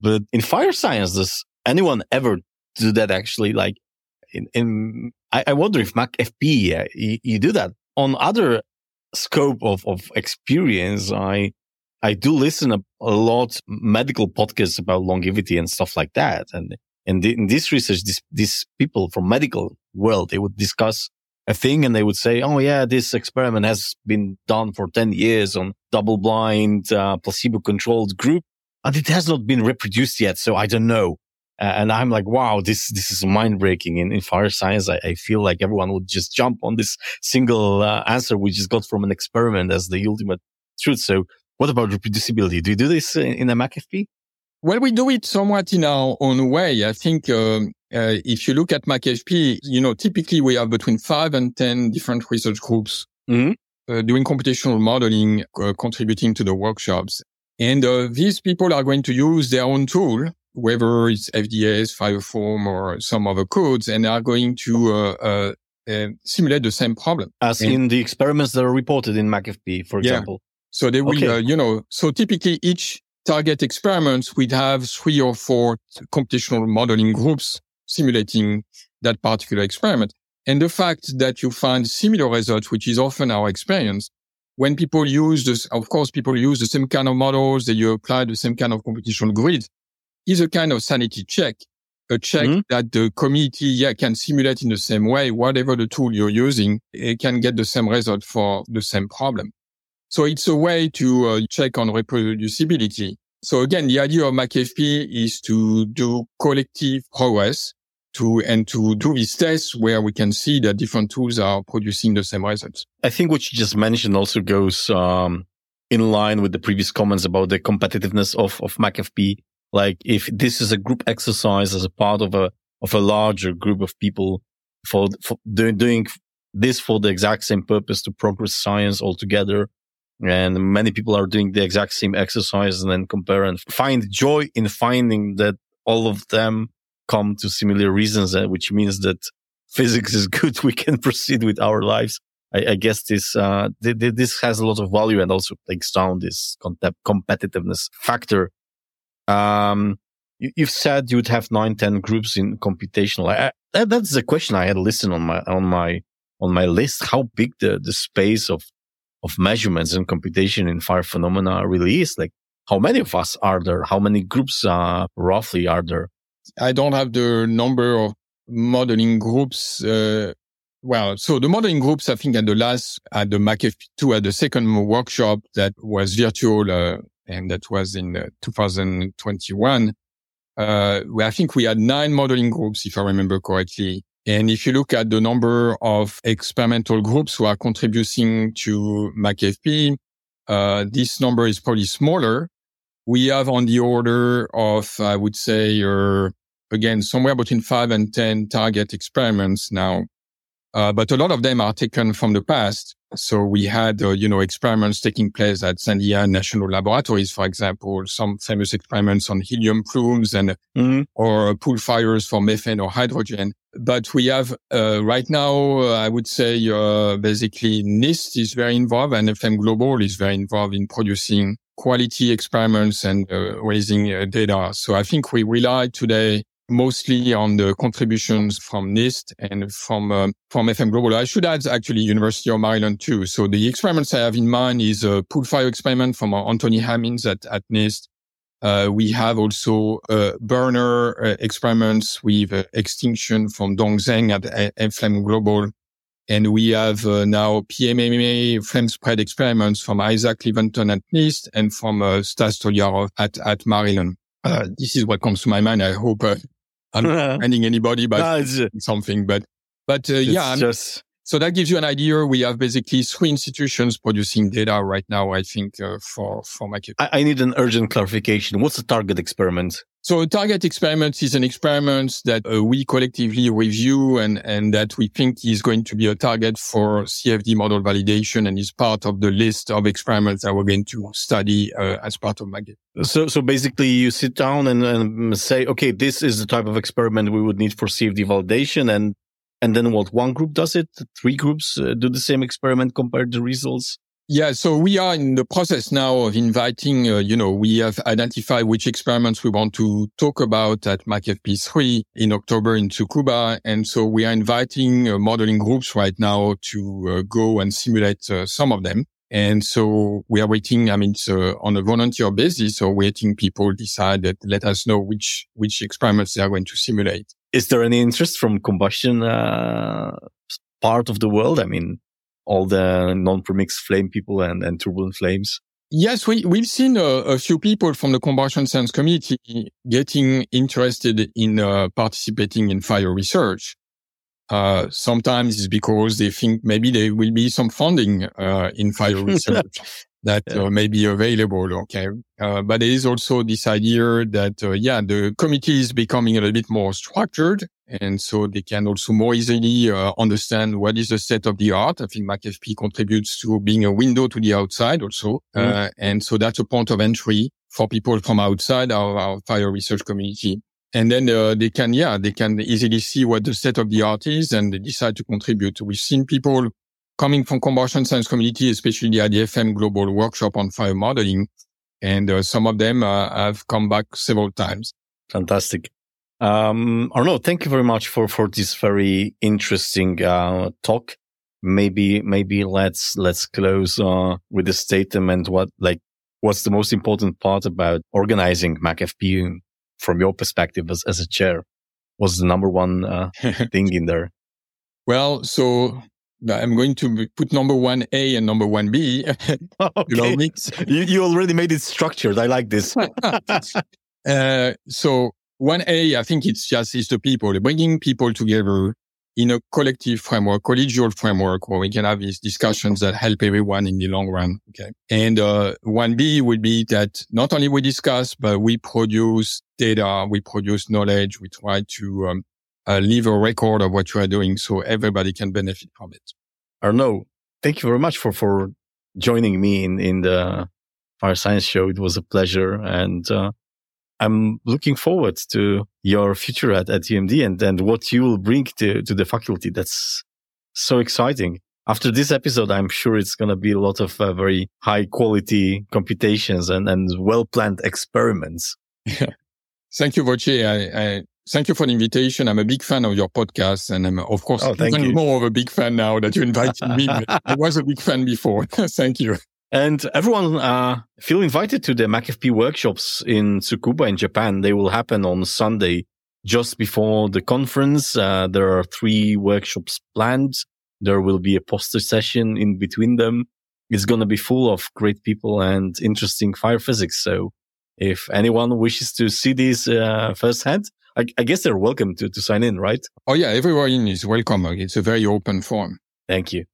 But in fire science, does anyone ever do that actually? Like in, in I, I wonder if MaCFP, uh, you, you do that on other scope of, of experience. I, I do listen a, a lot medical podcasts about longevity and stuff like that. And, and in this research, this, these people from medical world, they would discuss a thing and they would say, Oh yeah, this experiment has been done for 10 years on double blind, uh, placebo controlled group, and it has not been reproduced yet. So I don't know. Uh, and I'm like, wow, this, this is mind breaking. In, in fire science, I, I, feel like everyone would just jump on this single uh, answer we just got from an experiment as the ultimate truth. So what about reproducibility? Do you do this in, a MaCFP? Well, we do it somewhat in our own way. I think um, uh, if you look at MaCFP, you know, typically we have between five and 10 different research groups mm-hmm. uh, doing computational modeling, uh, contributing to the workshops. And uh, these people are going to use their own tool, whether it's FDS, Firefoam, or some other codes, and are going to uh, uh, simulate the same problem. As and, in the experiments that are reported in MaCFP, for example. So they will, okay. you know, so typically each target experiments, we'd have three or four computational modeling groups simulating that particular experiment. And the fact that you find similar results, which is often our experience, when people use this, of course, people use the same kind of models, that you apply the same kind of computational grid, is a kind of sanity check, a check mm-hmm. that the community yeah, can simulate in the same way, whatever the tool you're using, it can get the same result for the same problem. So it's a way to uh, check on reproducibility. So again, the idea of MaCFP is to do collective progress to, and to do these tests where we can see that different tools are producing the same results. I think what you just mentioned also goes, um, in line with the previous comments about the competitiveness of, of MaCFP. Like if this is a group exercise as a part of a, of a larger group of people for, for doing this for the exact same purpose to progress science altogether and many people are doing the exact same exercise and then compare and find joy in finding that all of them come to similar reasons, uh, which means that physics is good. We can proceed with our lives. I, I guess this, uh, th- th- this has a lot of value and also takes down this competitiveness factor. Um, you, have said you would have nine, 10 groups in computational. I, that, that's the question I had listed on my, on my, on my list. How big the, the space of, of measurements and computation in fire phenomena really? Like, how many of us are there? How many groups, uh, roughly are there? I don't have the number of modeling groups, uh, well, so the modeling groups, I think at the last, at the MaCFP2, at the second workshop that was virtual, uh, and that was in uh, 2021, uh, I think we had nine modeling groups, if I remember correctly. And if you look at the number of experimental groups who are contributing to MaCFP, uh, this number is probably smaller. We have on the order of, I would say, uh, again, somewhere between five and 10 target experiments now uh, but a lot of them are taken from the past. So we had, uh, you know, experiments taking place at Sandia National Laboratories, for example, some famous experiments on helium plumes and mm-hmm. or pool fires for methane or hydrogen. But we have uh, right now, uh, I would say, uh, basically NIST is very involved and FM Global is very involved in producing quality experiments and uh, raising data. So I think we rely today mostly on the contributions from NIST and from um, from FM Global. I should add actually University of Maryland too. So the experiments I have in mind is a pool fire experiment from uh, Anthony Hamins at, at NIST. Uh, we have also uh, burner uh, experiments with uh, extinction from Dong Zeng at FM Global. And we have uh, now PMMA flame spread experiments from Isaac Leventon at NIST and from Stas Stoliarov at, at Maryland. this is what comes to my mind. I hope I'm not finding anybody by no, something, but but uh, yeah, just... so that gives you an idea. We have basically three institutions producing data right now. I think uh, for for my. I, I need an urgent clarification. What's the target experiment? So a target experiment is an experiment that uh, we collectively review and, and that we think is going to be a target for CFD model validation and is part of the list of experiments that we're going to study uh, as part of MAGIT. So, so basically you sit down and, and say, okay, this is the type of experiment we would need for CFD validation. And, and then what one group does it? Three groups uh, do the same experiment, compare the results. Yeah, so we are in the process now of inviting, uh, you know, we have identified which experiments we want to talk about at MaCFP3 in October in Tsukuba. And so we are inviting uh, modeling groups right now to uh, go and simulate uh, some of them. And so we are waiting. I mean, uh, on a volunteer basis. So waiting people decide that let us know which, which experiments they are going to simulate. Is there any interest from combustion, uh, part of the world? I mean, all the non-premix flame people and, and turbulent flames? Yes, we, we've seen a, a, few people from the combustion science community getting interested in uh, participating in fire research. Uh, sometimes it's because they think maybe there will be some funding uh, in fire research that yeah. Uh, may be available. Okay, uh, but there is also this idea that uh, yeah, the committee is becoming a little bit more structured and so they can also more easily uh, understand what is the state of the art. I think MaCFP contributes to being a window to the outside also. Mm. Uh, and so that's a point of entry for people from outside our, our fire research community. And then uh, they can, yeah, they can easily see what the state of the art is and they decide to contribute. We've seen people coming from combustion science community, especially the FM global workshop on fire modeling. And uh, some of them uh, have come back several times. Fantastic. Um, Arnaud, thank you very much for, for this very interesting, uh, talk. Maybe, maybe let's, let's close, uh, with the statement. What, like, what's the most important part about organizing MaCFP from your perspective as, as a chair? What's the number one, uh, thing in there? Well, so I'm going to put number one A and number one B. okay. you, know, you, you, already made it structured. I like this. uh, so one A, I think it's just is the people, bringing people together in a collective framework, collegial framework where we can have these discussions that help everyone in the long run. Okay. And, uh, one B would be that not only we discuss, but we produce data, we produce knowledge, we try to, um, uh, leave a record of what you are doing so everybody can benefit from it. Arnaud, thank you very much for, for joining me in, in the Fire Science Show. It was a pleasure. And, uh, I'm looking forward to your future at, at UMD and, and what you will bring to, to the faculty. That's so exciting. After this episode, I'm sure it's going to be a lot of uh, very high quality computations and, and well planned experiments. Yeah. Thank you, Voce. I, I, thank you for the invitation. I'm a big fan of your podcast, and I'm of course oh, even you. more of a big fan now that you invited me. I was a big fan before. thank you. And everyone, uh, feel invited to the MaCFP workshops in Tsukuba in Japan. They will happen on Sunday, just before the conference. Uh, there are three workshops planned. There will be a poster session in between them. It's going to be full of great people and interesting fire physics. So if anyone wishes to see these, uh, firsthand, I, I guess they're welcome to, to sign in, right? Oh yeah, everyone is welcome. It's a very open forum. Thank you.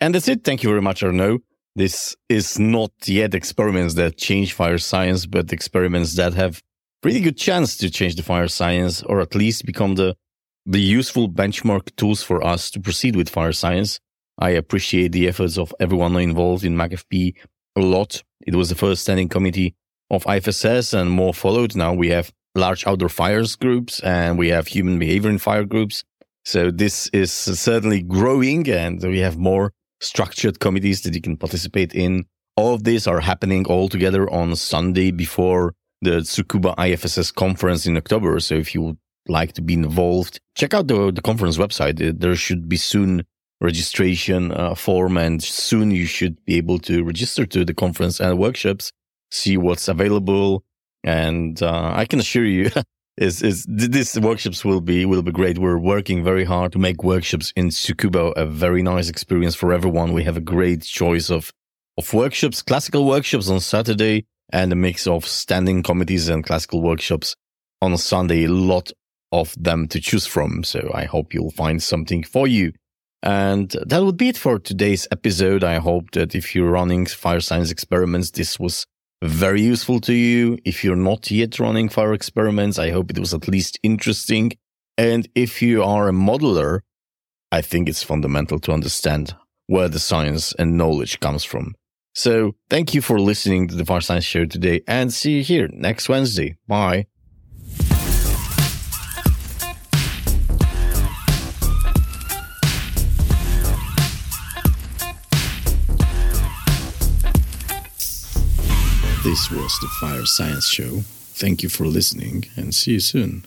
And that's it. Thank you very much, Arnaud. This is not yet experiments that change fire science, but experiments that have pretty good chance to change the fire science or at least become the, the useful benchmark tools for us to proceed with fire science. I appreciate the efforts of everyone involved in MaCFP a lot. It was the first standing committee of IAFSS and more followed. Now we have large outdoor fires groups and we have human behavior in fire groups. So this is certainly growing and we have more structured committees that you can participate in. All of these are happening all together on Sunday before the Tsukuba IAFSS conference in October. So if you would like to be involved, check out the, the conference website. There should be soon registration uh, form and soon you should be able to register to the conference and workshops, see what's available. And uh, I can assure you is is these workshops will be will be great. We're working very hard to make workshops in Tsukuba a very nice experience for everyone. We have a great choice of of workshops, classical workshops on Saturday, and a mix of standing committees and classical workshops on Sunday. A lot of them to choose from. So I hope you'll find something for you. And that would be it for today's episode. I hope that if you're running fire science experiments, this was very useful to you. If you're not yet running fire experiments, I hope it was at least interesting. And if you are a modeler, I think it's fundamental to understand where the science and knowledge comes from. So thank you for listening to the Fire Science Show today and see you here next Wednesday. Bye. This was the Fire Science Show. Thank you for listening and see you soon.